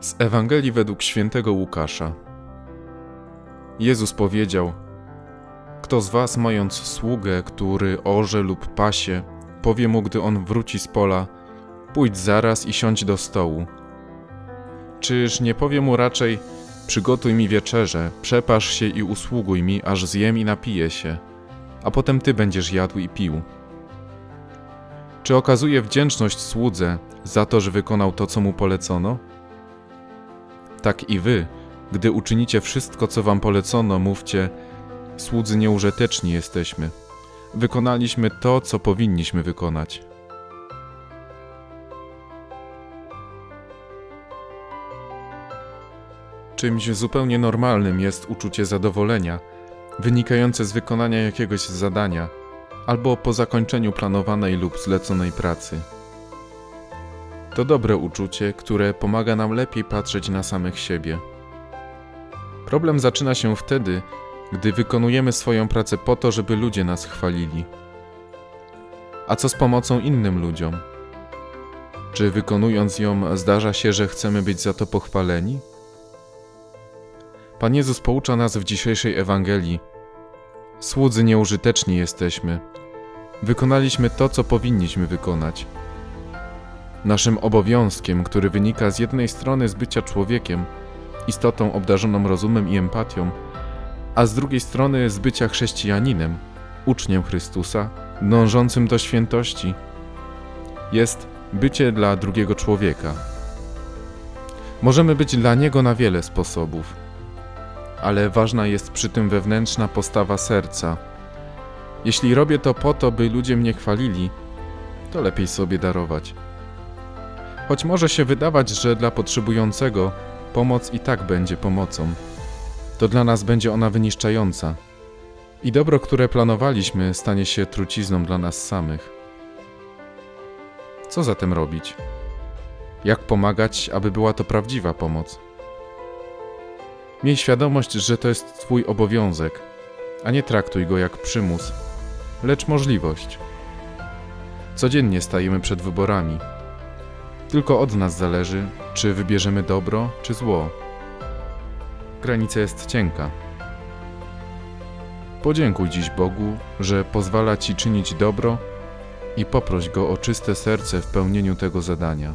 Z Ewangelii według świętego Łukasza. Jezus powiedział: Kto z was, mając sługę, który orze lub pasie, powie mu, gdy on wróci z pola: Pójdź zaraz i siądź do stołu. Czyż nie powie mu raczej: Przygotuj mi wieczerze, przepasz się i usługuj mi, aż zjem i napiję się, a potem ty będziesz jadł i pił. Czy okazuje wdzięczność słudze za to, że wykonał to, co mu polecono? Tak i wy, gdy uczynicie wszystko, co wam polecono, mówcie: Słudzy nieużyteczni jesteśmy. Wykonaliśmy to, co powinniśmy wykonać. Czymś zupełnie normalnym jest uczucie zadowolenia, wynikające z wykonania jakiegoś zadania albo po zakończeniu planowanej lub zleconej pracy. To dobre uczucie, które pomaga nam lepiej patrzeć na samych siebie. Problem zaczyna się wtedy, gdy wykonujemy swoją pracę po to, żeby ludzie nas chwalili. A co z pomocą innym ludziom? Czy wykonując ją zdarza się, że chcemy być za to pochwaleni? Pan Jezus poucza nas w dzisiejszej Ewangelii. Słudzy nieużyteczni jesteśmy. Wykonaliśmy to, co powinniśmy wykonać. Naszym obowiązkiem, który wynika z jednej strony z bycia człowiekiem, istotą obdarzoną rozumem i empatią, a z drugiej strony z bycia chrześcijaninem, uczniem Chrystusa, dążącym do świętości, jest bycie dla drugiego człowieka. Możemy być dla niego na wiele sposobów, ale ważna jest przy tym wewnętrzna postawa serca. Jeśli robię to po to, by ludzie mnie chwalili, to lepiej sobie darować. Choć może się wydawać, że dla potrzebującego pomoc i tak będzie pomocą, to dla nas będzie ona wyniszczająca. I dobro, które planowaliśmy, stanie się trucizną dla nas samych. Co zatem robić? Jak pomagać, aby była to prawdziwa pomoc? Miej świadomość, że to jest Twój obowiązek, a nie traktuj go jak przymus, lecz możliwość. Codziennie stajemy przed wyborami tylko od nas zależy, czy wybierzemy dobro, czy zło. Granica jest cienka. Podziękuj dziś Bogu, że pozwala Ci czynić dobro i poproś Go o czyste serce w pełnieniu tego zadania.